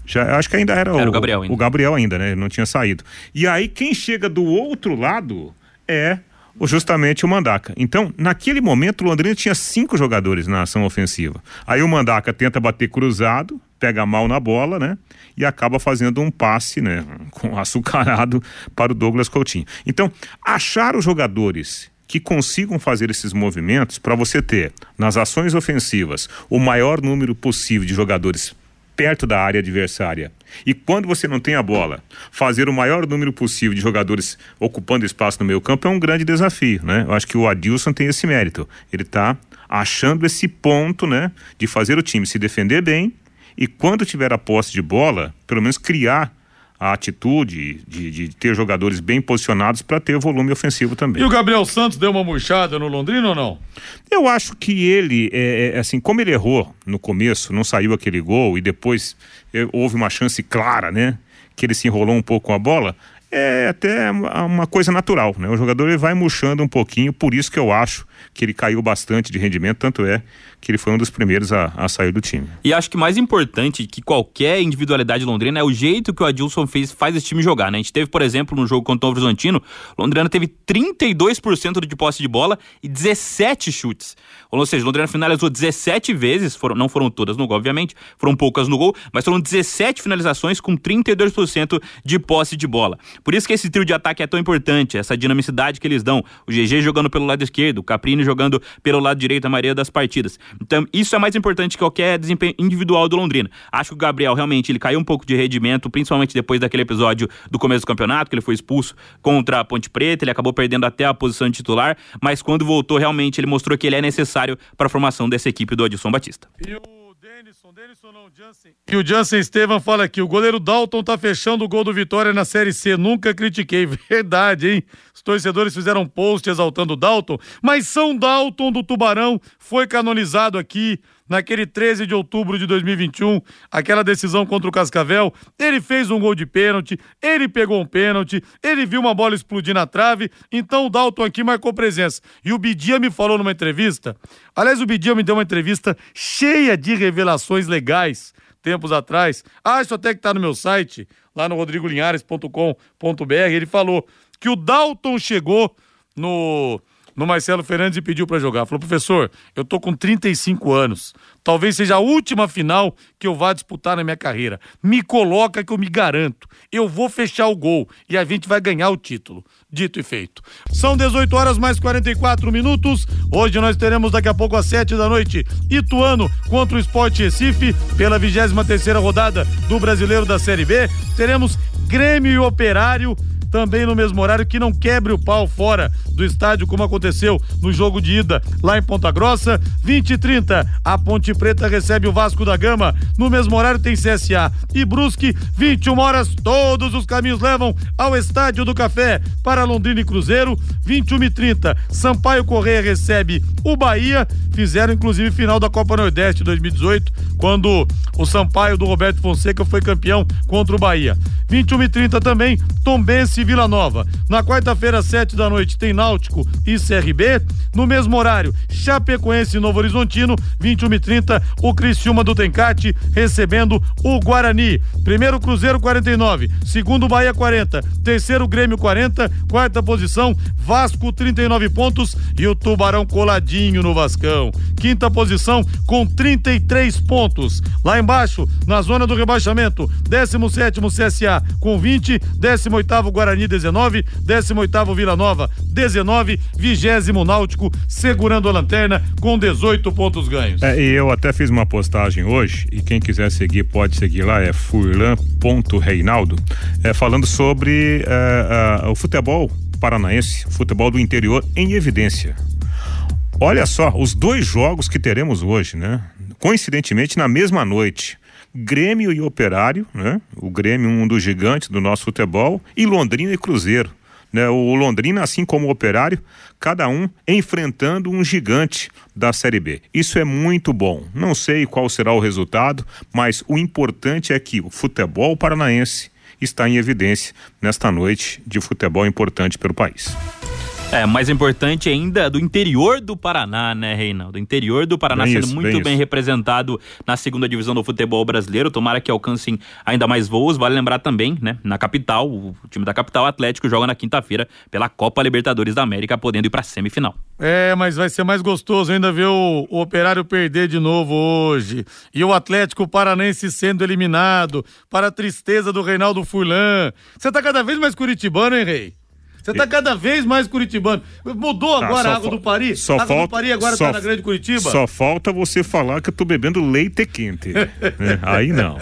S5: Já, acho que ainda era,
S6: era o, o, Gabriel ainda.
S5: o Gabriel ainda, né? Não tinha saído. E aí quem chega do outro lado é justamente o Mandaca. Então, naquele momento, o Londrina tinha cinco jogadores na ação ofensiva. Aí o Mandaca tenta bater cruzado, pega mal na bola, né? E acaba fazendo um passe, né? Com açucarado para o Douglas Coutinho. Então, achar os jogadores que consigam fazer esses movimentos para você ter nas ações ofensivas o maior número possível de jogadores perto da área adversária. E quando você não tem a bola, fazer o maior número possível de jogadores ocupando espaço no meio campo é um grande desafio, né? Eu acho que o Adilson tem esse mérito. Ele está achando esse ponto, né, de fazer o time se defender bem e quando tiver a posse de bola, pelo menos criar a atitude de, de ter jogadores bem posicionados para ter volume ofensivo também.
S2: E o Gabriel Santos deu uma murchada no Londrina ou não?
S5: Eu acho que ele, é, é, assim, como ele errou no começo, não saiu aquele gol e depois é, houve uma chance clara, né? Que ele se enrolou um pouco com a bola, é até uma coisa natural, né? O jogador ele vai murchando um pouquinho, por isso que eu acho que ele caiu bastante de rendimento, tanto é que ele foi um dos primeiros a, a sair do time.
S6: E acho que mais importante que qualquer individualidade londrina é o jeito que o Adilson fez, faz esse time jogar, né? A gente teve, por exemplo, no jogo contra o Horizontino, Londrina teve 32% de posse de bola e 17 chutes. Ou seja, Londrina finalizou 17 vezes, foram, não foram todas no gol, obviamente, foram poucas no gol, mas foram 17 finalizações com 32% de posse de bola. Por isso que esse trio de ataque é tão importante, essa dinamicidade que eles dão. O GG jogando pelo lado esquerdo, o Caprini jogando pelo lado direito a maioria das partidas. Então, isso é mais importante que qualquer desempenho individual do Londrina. Acho que o Gabriel realmente ele caiu um pouco de rendimento, principalmente depois daquele episódio do começo do campeonato, que ele foi expulso contra a Ponte Preta, ele acabou perdendo até a posição de titular, mas quando voltou, realmente ele mostrou que ele é necessário para a formação dessa equipe do Adilson Batista.
S2: E o E o Jansen Estevam fala aqui: o goleiro Dalton tá fechando o gol do Vitória na Série C. Nunca critiquei. Verdade, hein? Os torcedores fizeram post exaltando o Dalton, mas São Dalton do Tubarão foi canonizado aqui naquele 13 de outubro de 2021, aquela decisão contra o Cascavel, ele fez um gol de pênalti, ele pegou um pênalti, ele viu uma bola explodir na trave, então o Dalton aqui marcou presença. E o Bidia me falou numa entrevista, aliás, o Bidia me deu uma entrevista cheia de revelações legais tempos atrás. Acho até que tá no meu site, lá no rodrigolinhares.com.br, ele falou que o Dalton chegou no no Marcelo Fernandes e pediu para jogar. Falou, professor, eu tô com 35 anos. Talvez seja a última final que eu vá disputar na minha carreira. Me coloca que eu me garanto. Eu vou fechar o gol e a gente vai ganhar o título. Dito e feito. São 18 horas mais 44 minutos. Hoje nós teremos daqui a pouco às 7 da noite Ituano contra o Sport Recife pela 23 terceira rodada do Brasileiro da Série B. Teremos Grêmio e Operário também no mesmo horário, que não quebre o pau fora do estádio, como aconteceu no jogo de ida lá em Ponta Grossa. 20 e 30, a Ponte Preta recebe o Vasco da Gama. No mesmo horário tem CSA e Brusque. 21 horas, todos os caminhos levam ao Estádio do Café para Londrina e Cruzeiro. 21 e 30, Sampaio Correia recebe o Bahia. Fizeram inclusive final da Copa Nordeste 2018, quando o Sampaio do Roberto Fonseca foi campeão contra o Bahia. 21 e 30 também, Tombense e Vila Nova. Na quarta-feira, sete da noite, tem Náutico e CRB. No mesmo horário, Chapecoense e Novo Horizontino, 21 e 30 o Criciúma do Tencate recebendo o Guarani. Primeiro Cruzeiro 49, segundo Bahia 40, terceiro Grêmio 40, quarta posição Vasco 39 pontos e o Tubarão coladinho no Vascão. Quinta posição com 33 pontos. Lá embaixo, na zona do rebaixamento, 17 CSA com 20, 18 Guarani Guarani 19, 18 Vila Nova 19, 20 Náutico segurando a lanterna com 18 pontos ganhos.
S5: É, e eu até fiz uma postagem hoje e quem quiser seguir pode seguir lá, é furlan.reinaldo, é, falando sobre é, o futebol paranaense, futebol do interior em evidência. Olha só, os dois jogos que teremos hoje, né? Coincidentemente na mesma noite. Grêmio e Operário, né? O Grêmio, um dos gigantes do nosso futebol, e Londrina e Cruzeiro. Né? O Londrina, assim como o Operário, cada um enfrentando um gigante da Série B. Isso é muito bom. Não sei qual será o resultado, mas o importante é que o futebol paranaense está em evidência nesta noite de futebol importante pelo país.
S6: É, mais importante ainda do interior do Paraná, né, Reinaldo? Interior do Paraná bem sendo isso, muito bem, bem representado na segunda divisão do futebol brasileiro. Tomara que alcancem ainda mais voos. Vale lembrar também, né, na capital, o time da capital Atlético joga na quinta-feira pela Copa Libertadores da América, podendo ir para semifinal.
S2: É, mas vai ser mais gostoso ainda ver o, o Operário perder de novo hoje. E o Atlético Paranense sendo eliminado, para a tristeza do Reinaldo Furlan. Você tá cada vez mais curitibano, hein, Rei? Você tá cada vez mais curitibano. Mudou tá, agora a água do Pari?
S5: Só
S2: a água
S5: falta,
S2: do Pari agora
S5: só,
S2: tá na Grande Curitiba?
S5: Só falta você falar que eu tô bebendo leite quente. é, aí não.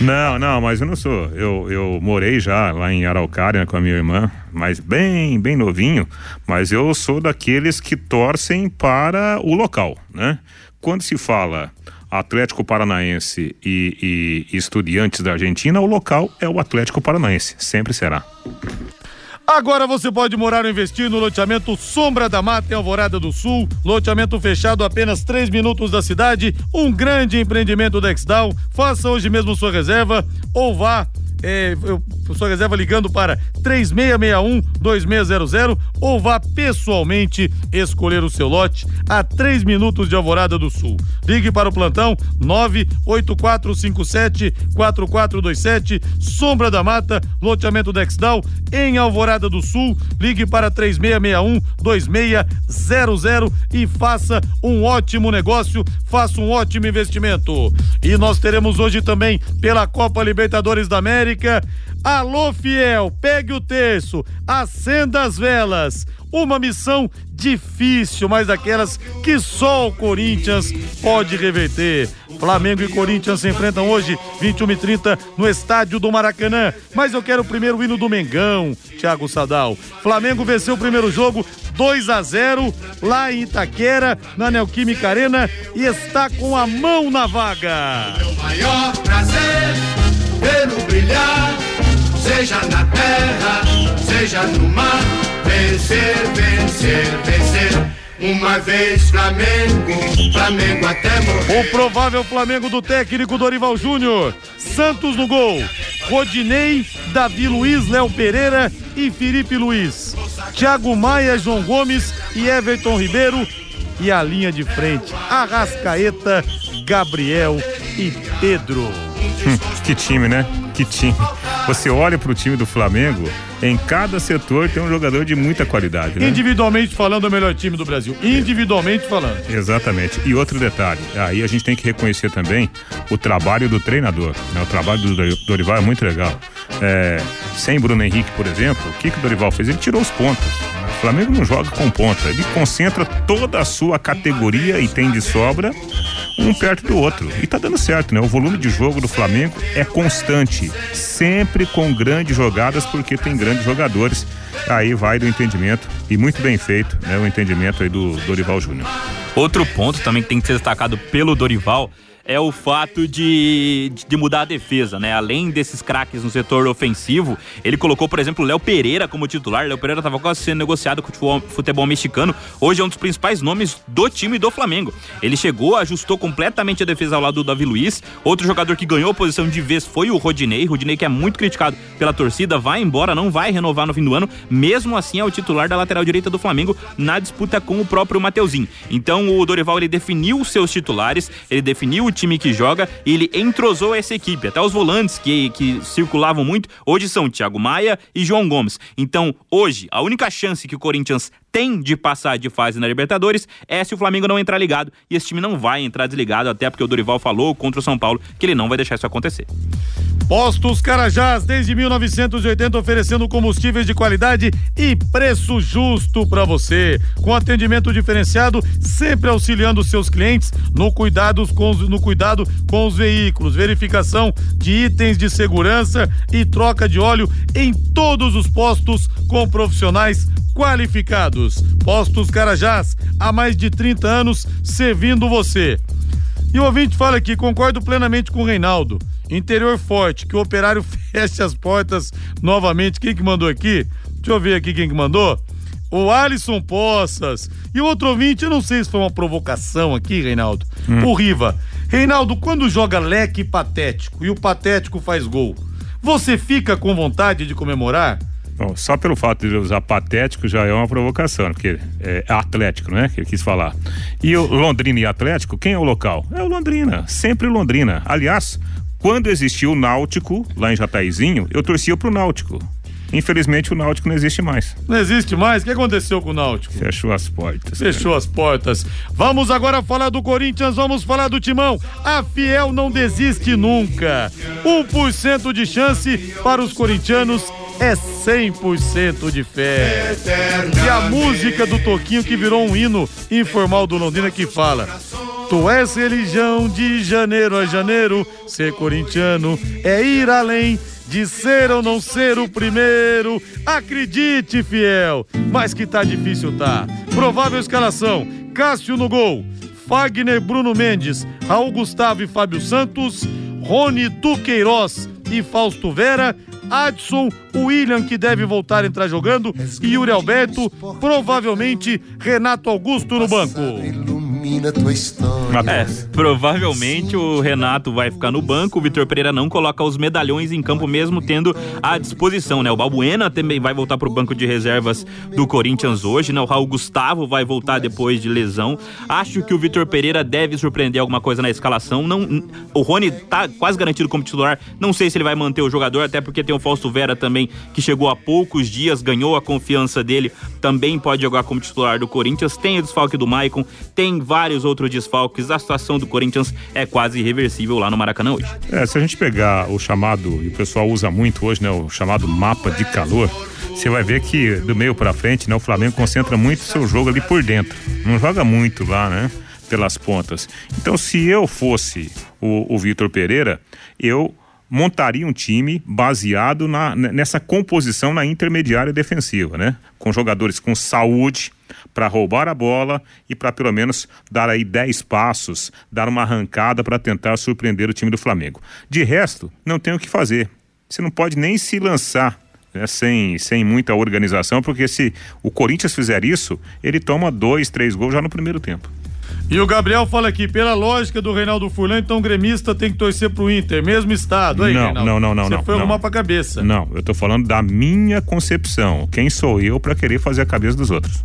S5: Não, não, mas eu não sou. Eu, eu morei já lá em Araucária com a minha irmã, mas bem, bem novinho. Mas eu sou daqueles que torcem para o local, né? Quando se fala Atlético Paranaense e, e, e Estudiantes da Argentina, o local é o Atlético Paranaense, sempre será.
S2: Agora você pode morar ou investir no loteamento Sombra da Mata em Alvorada do Sul. Loteamento fechado a apenas 3 minutos da cidade. Um grande empreendimento da Exdal. Faça hoje mesmo sua reserva ou vá é, eu, sua reserva ligando para 3661-2600 ou vá pessoalmente escolher o seu lote a 3 minutos de Alvorada do Sul. Ligue para o plantão 98457-4427, Sombra da Mata, loteamento Dexdal, em Alvorada do Sul. Ligue para 3661-2600 e faça um ótimo negócio, faça um ótimo investimento. E nós teremos hoje também pela Copa Libertadores da América América. Alô, fiel, pegue o terço, acenda as velas. Uma missão difícil, mas daquelas que só o Corinthians pode reverter. Flamengo e Corinthians se enfrentam hoje, 21 e 30 no estádio do Maracanã. Mas eu quero primeiro o hino do Mengão, Thiago Sadal. Flamengo venceu o primeiro jogo 2 a 0 lá em Itaquera, na Neoquímica Arena, e está com a mão na vaga. Meu maior prazer brilhar, seja na terra, seja no mar, vencer, vencer, vencer. Uma vez Flamengo, Flamengo até morrer. O provável Flamengo do técnico Dorival Júnior. Santos no gol. Rodinei, Davi Luiz, Léo Pereira e Felipe Luiz. Thiago Maia, João Gomes e Everton Ribeiro. E a linha de frente, Arrascaeta, Gabriel e Pedro.
S5: Hum, que time, né? Que time. Você olha pro time do Flamengo, em cada setor tem um jogador de muita qualidade, né?
S2: Individualmente falando, é o melhor time do Brasil. Individualmente falando.
S5: Exatamente. E outro detalhe, aí a gente tem que reconhecer também o trabalho do treinador. Né? O trabalho do Dorival é muito legal. É, sem Bruno Henrique, por exemplo, o que, que o Dorival fez? Ele tirou os pontos. Flamengo não joga com ponta, ele concentra toda a sua categoria e tem de sobra um perto do outro. E tá dando certo, né? O volume de jogo do Flamengo é constante, sempre com grandes jogadas, porque tem grandes jogadores. Aí vai do entendimento, e muito bem feito, né? O entendimento aí do Dorival Júnior.
S6: Outro ponto também que tem que ser destacado pelo Dorival é o fato de, de mudar a defesa, né? Além desses craques no setor ofensivo, ele colocou, por exemplo, Léo Pereira como titular. Léo Pereira estava quase sendo negociado com o futebol, futebol, mexicano. Hoje é um dos principais nomes do time do Flamengo. Ele chegou, ajustou completamente a defesa ao lado do Davi Luiz. Outro jogador que ganhou a posição de vez foi o Rodinei. Rodinei que é muito criticado pela torcida, vai embora, não vai renovar no fim do ano. Mesmo assim, é o titular da lateral direita do Flamengo na disputa com o próprio Mateuzinho. Então, o Dorival ele definiu os seus titulares, ele definiu o time que joga e ele entrosou essa equipe. Até os volantes que, que circulavam muito, hoje são Thiago Maia e João Gomes. Então, hoje, a única chance que o Corinthians tem de passar de fase na Libertadores é se o Flamengo não entrar ligado. E esse time não vai entrar desligado, até porque o Dorival falou contra o São Paulo que ele não vai deixar isso acontecer.
S2: Postos Carajás, desde 1980, oferecendo combustíveis de qualidade e preço justo para você. Com atendimento diferenciado, sempre auxiliando seus clientes no, cuidados com no cuidado com os veículos, verificação de itens de segurança e troca de óleo em todos os postos com profissionais qualificados. Postos Carajás, há mais de 30 anos servindo você. E o ouvinte fala aqui, concordo plenamente com o Reinaldo. Interior forte, que o operário feche as portas novamente. Quem que mandou aqui? Deixa eu ver aqui quem que mandou. O Alisson Poças. E o outro ouvinte, eu não sei se foi uma provocação aqui, Reinaldo. Hum. O Riva. Reinaldo, quando joga leque patético e o patético faz gol, você fica com vontade de comemorar?
S5: Bom, só pelo fato de usar patético já é uma provocação, porque é Atlético, né? Que eu quis falar. E o Londrina e Atlético, quem é o local? É o Londrina, sempre Londrina. Aliás, quando existiu o Náutico, lá em Jataizinho, eu torcia pro Náutico. Infelizmente o Náutico não existe mais.
S2: Não existe mais? O que aconteceu com o Náutico?
S5: Fechou as portas.
S2: Fechou cara. as portas. Vamos agora falar do Corinthians, vamos falar do Timão. A Fiel não desiste nunca. 1% de chance para os corintianos é 100% de fé. E a música do Toquinho que virou um hino informal do Londrina que fala: Tu és religião de janeiro a janeiro, ser corintiano é ir além de ser ou não ser o primeiro. Acredite, fiel, mas que tá difícil tá. Provável escalação: Cássio no gol, Fagner, Bruno Mendes, Raul Gustavo e Fábio Santos, Rony Duqueiroz e Fausto Vera, Adson, William que deve voltar a entrar jogando e Yuri Alberto, provavelmente Renato Augusto no banco
S6: termina tua história. É, provavelmente o Renato vai ficar no banco, o Vitor Pereira não coloca os medalhões em campo mesmo tendo à disposição, né? O Balbuena também vai voltar pro banco de reservas do Corinthians hoje, né? O Raul Gustavo vai voltar depois de lesão. Acho que o Vitor Pereira deve surpreender alguma coisa na escalação. Não, o Rony tá quase garantido como titular. Não sei se ele vai manter o jogador, até porque tem o Fausto Vera também, que chegou há poucos dias, ganhou a confiança dele, também pode jogar como titular do Corinthians. Tem o desfalque do Maicon, tem vários vários outros desfalques. A situação do Corinthians é quase irreversível lá no Maracanã hoje.
S5: É, se a gente pegar o chamado, e o pessoal usa muito hoje, né, o chamado mapa de calor, você vai ver que do meio para frente, né, o Flamengo concentra muito seu jogo ali por dentro. Não joga muito lá, né? Pelas pontas. Então, se eu fosse o, o Vitor Pereira, eu montaria um time baseado na, nessa composição na intermediária defensiva, né? Com jogadores com saúde, para roubar a bola e para pelo menos dar aí 10 passos, dar uma arrancada para tentar surpreender o time do Flamengo. De resto, não tem o que fazer. Você não pode nem se lançar né, sem, sem muita organização, porque se o Corinthians fizer isso, ele toma dois, três gols já no primeiro tempo.
S2: E o Gabriel fala aqui, pela lógica do Reinaldo Furlan, então o gremista tem que torcer pro Inter, mesmo estado. Aí,
S5: não,
S2: Reinaldo,
S5: não, não, não.
S2: Você
S5: não,
S2: foi
S5: não.
S2: arrumar pra cabeça.
S5: Não, eu tô falando da minha concepção. Quem sou eu para querer fazer a cabeça dos outros?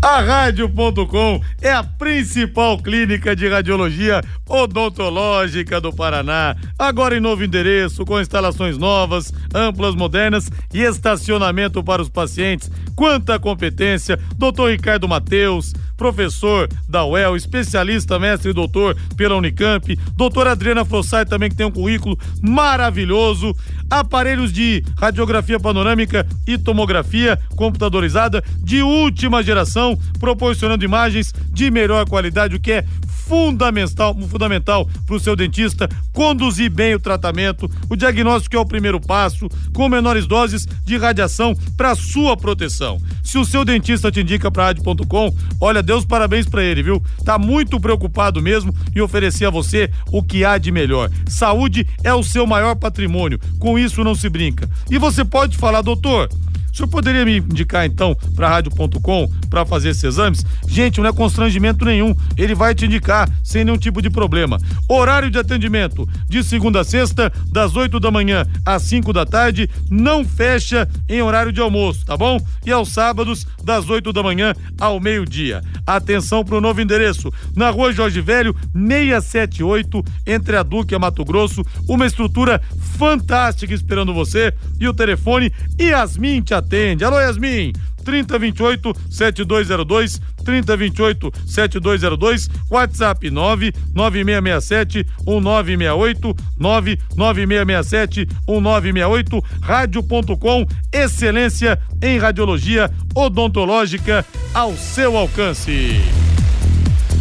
S2: A Rádio.com é a principal clínica de radiologia odontológica do Paraná. Agora em novo endereço, com instalações novas, amplas, modernas e estacionamento para os pacientes. Quanta competência! Doutor Ricardo Mateus, professor da UEL, especialista, mestre e doutor pela Unicamp. Doutora Adriana Fossai também, que tem um currículo maravilhoso. Aparelhos de radiografia panorâmica e tomografia computadorizada de última geração, proporcionando imagens de melhor qualidade, o que é fundamental fundamental para o seu dentista conduzir bem o tratamento. O diagnóstico é o primeiro passo, com menores doses de radiação para sua proteção. Se o seu dentista te indica para rádio.com, olha, Deus parabéns para ele, viu? Tá muito preocupado mesmo em oferecer a você o que há de melhor. Saúde é o seu maior patrimônio. Com isso não se brinca. E você pode falar, doutor, o senhor poderia me indicar então para rádio.com para fazer esses exames? Gente, não é constrangimento nenhum. Ele vai te indicar sem nenhum tipo de problema. Horário de atendimento de segunda a sexta, das 8 da manhã às 5 da tarde, não fecha em horário de almoço, tá bom? E aos sábados, das 8 da manhã ao meio-dia. Atenção para o novo endereço, na rua Jorge Velho, 678, entre a Duque e a Mato Grosso. Uma estrutura fantástica esperando você. E o telefone Yasmin te atende. Alô, Yasmin. 3028 7202 3028 7202 WhatsApp 99667 1968 99667 1968 rádio.com excelência em radiologia odontológica ao seu alcance.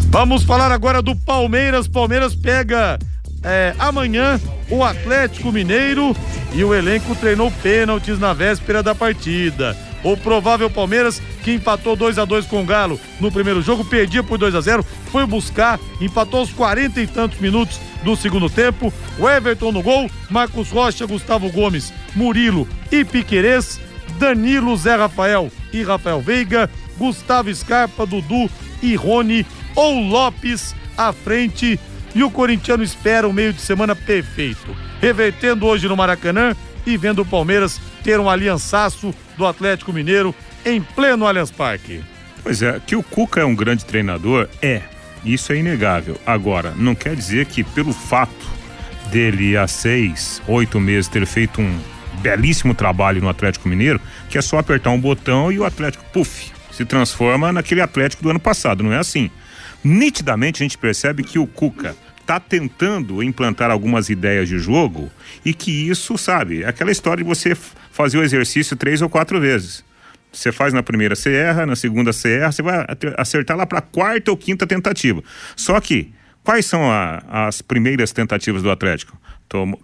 S2: Vamos falar agora do Palmeiras. Palmeiras pega é, amanhã o Atlético Mineiro e o elenco treinou pênaltis na véspera da partida. O provável Palmeiras, que empatou 2 a 2 com o Galo no primeiro jogo, perdia por 2 a 0 foi buscar, empatou aos 40 e tantos minutos do segundo tempo. O Everton no gol, Marcos Rocha, Gustavo Gomes, Murilo e Piquerez, Danilo, Zé Rafael e Rafael Veiga, Gustavo Scarpa, Dudu e Rony ou Lopes à frente. E o corintiano espera um meio de semana perfeito, revertendo hoje no Maracanã e vendo o Palmeiras ter um aliançaço do Atlético Mineiro em pleno Allianz Parque.
S5: Pois é, que o Cuca é um grande treinador, é. Isso é inegável. Agora, não quer dizer que pelo fato dele há seis, oito meses ter feito um belíssimo trabalho no Atlético Mineiro, que é só apertar um botão e o Atlético, puf, se transforma naquele Atlético do ano passado. Não é assim. Nitidamente a gente percebe que o Cuca está tentando implantar algumas ideias de jogo e que isso, sabe, é aquela história de você fazer o exercício três ou quatro vezes. Você faz na primeira, você erra, na segunda, você erra, você vai acertar lá para a quarta ou quinta tentativa. Só que, quais são a, as primeiras tentativas do Atlético?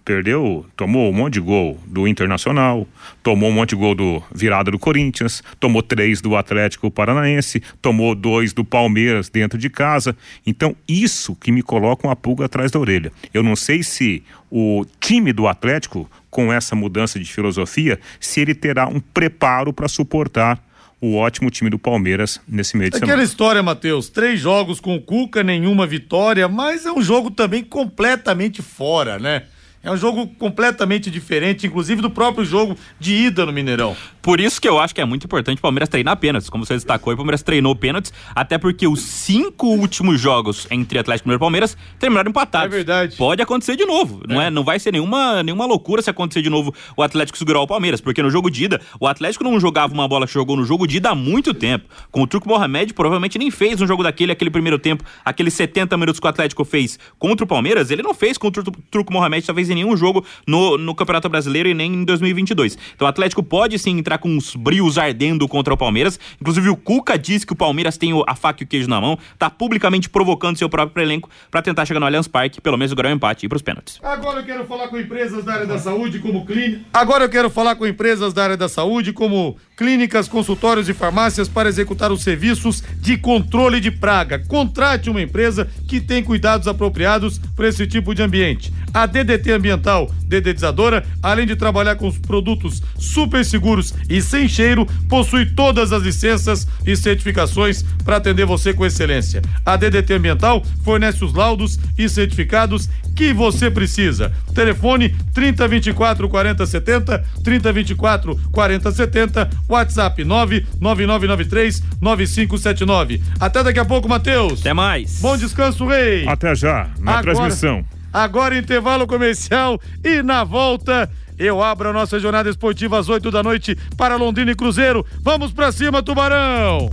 S5: Perdeu, tomou um monte de gol do Internacional, tomou um monte de gol do virada do Corinthians, tomou três do Atlético Paranaense, tomou dois do Palmeiras dentro de casa. Então, isso que me coloca uma pulga atrás da orelha. Eu não sei se o time do Atlético, com essa mudança de filosofia, se ele terá um preparo para suportar o ótimo time do Palmeiras nesse meio de
S2: Aquela
S5: semana.
S2: história, Matheus, três jogos com o Cuca, nenhuma vitória, mas é um jogo também completamente fora, né? É um jogo completamente diferente, inclusive do próprio jogo de ida no Mineirão.
S6: Por isso que eu acho que é muito importante o Palmeiras treinar pênaltis. Como você destacou, o Palmeiras treinou pênaltis, até porque os cinco últimos jogos entre Atlético Mineiro e Palmeiras terminaram empatados.
S2: É verdade.
S6: Pode acontecer de novo. É. Não, é, não vai ser nenhuma, nenhuma loucura se acontecer de novo o Atlético segurar o Palmeiras, porque no jogo de ida, o Atlético não jogava uma bola que jogou no jogo de ida há muito tempo. Com o Turco Mohamed, provavelmente nem fez um jogo daquele, aquele primeiro tempo, aqueles 70 minutos que o Atlético fez contra o Palmeiras, ele não fez contra o Turco Mohamed, talvez em nenhum jogo no, no Campeonato Brasileiro e nem em 2022. Então o Atlético pode sim entrar com uns brios ardendo contra o Palmeiras. Inclusive o Cuca diz que o Palmeiras tem a faca e o queijo na mão, tá publicamente provocando seu próprio elenco para tentar chegar no Allianz Parque, pelo menos ganhar um empate e ir pros pênaltis.
S2: Agora eu quero falar com empresas da área da saúde como clínica. Agora eu quero falar com empresas da área da saúde como clínicas, consultórios e farmácias para executar os serviços de controle de praga. Contrate uma empresa que tem cuidados apropriados para esse tipo de ambiente. A DDT Ambiental Dedetizadora, além de trabalhar com os produtos super seguros e sem cheiro, possui todas as licenças e certificações para atender você com excelência. A DDT Ambiental fornece os laudos e certificados que você precisa. Telefone 3024 4070, 3024 4070, WhatsApp 99993 9579. Até daqui a pouco, Matheus.
S6: Até mais.
S2: Bom descanso, Rei.
S5: Até já, na
S2: Agora-
S5: transmissão.
S2: Agora intervalo comercial e na volta eu abro a nossa jornada esportiva às 8 da noite para Londrina e Cruzeiro. Vamos pra cima, Tubarão!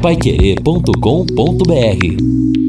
S1: Paiquerê.com.br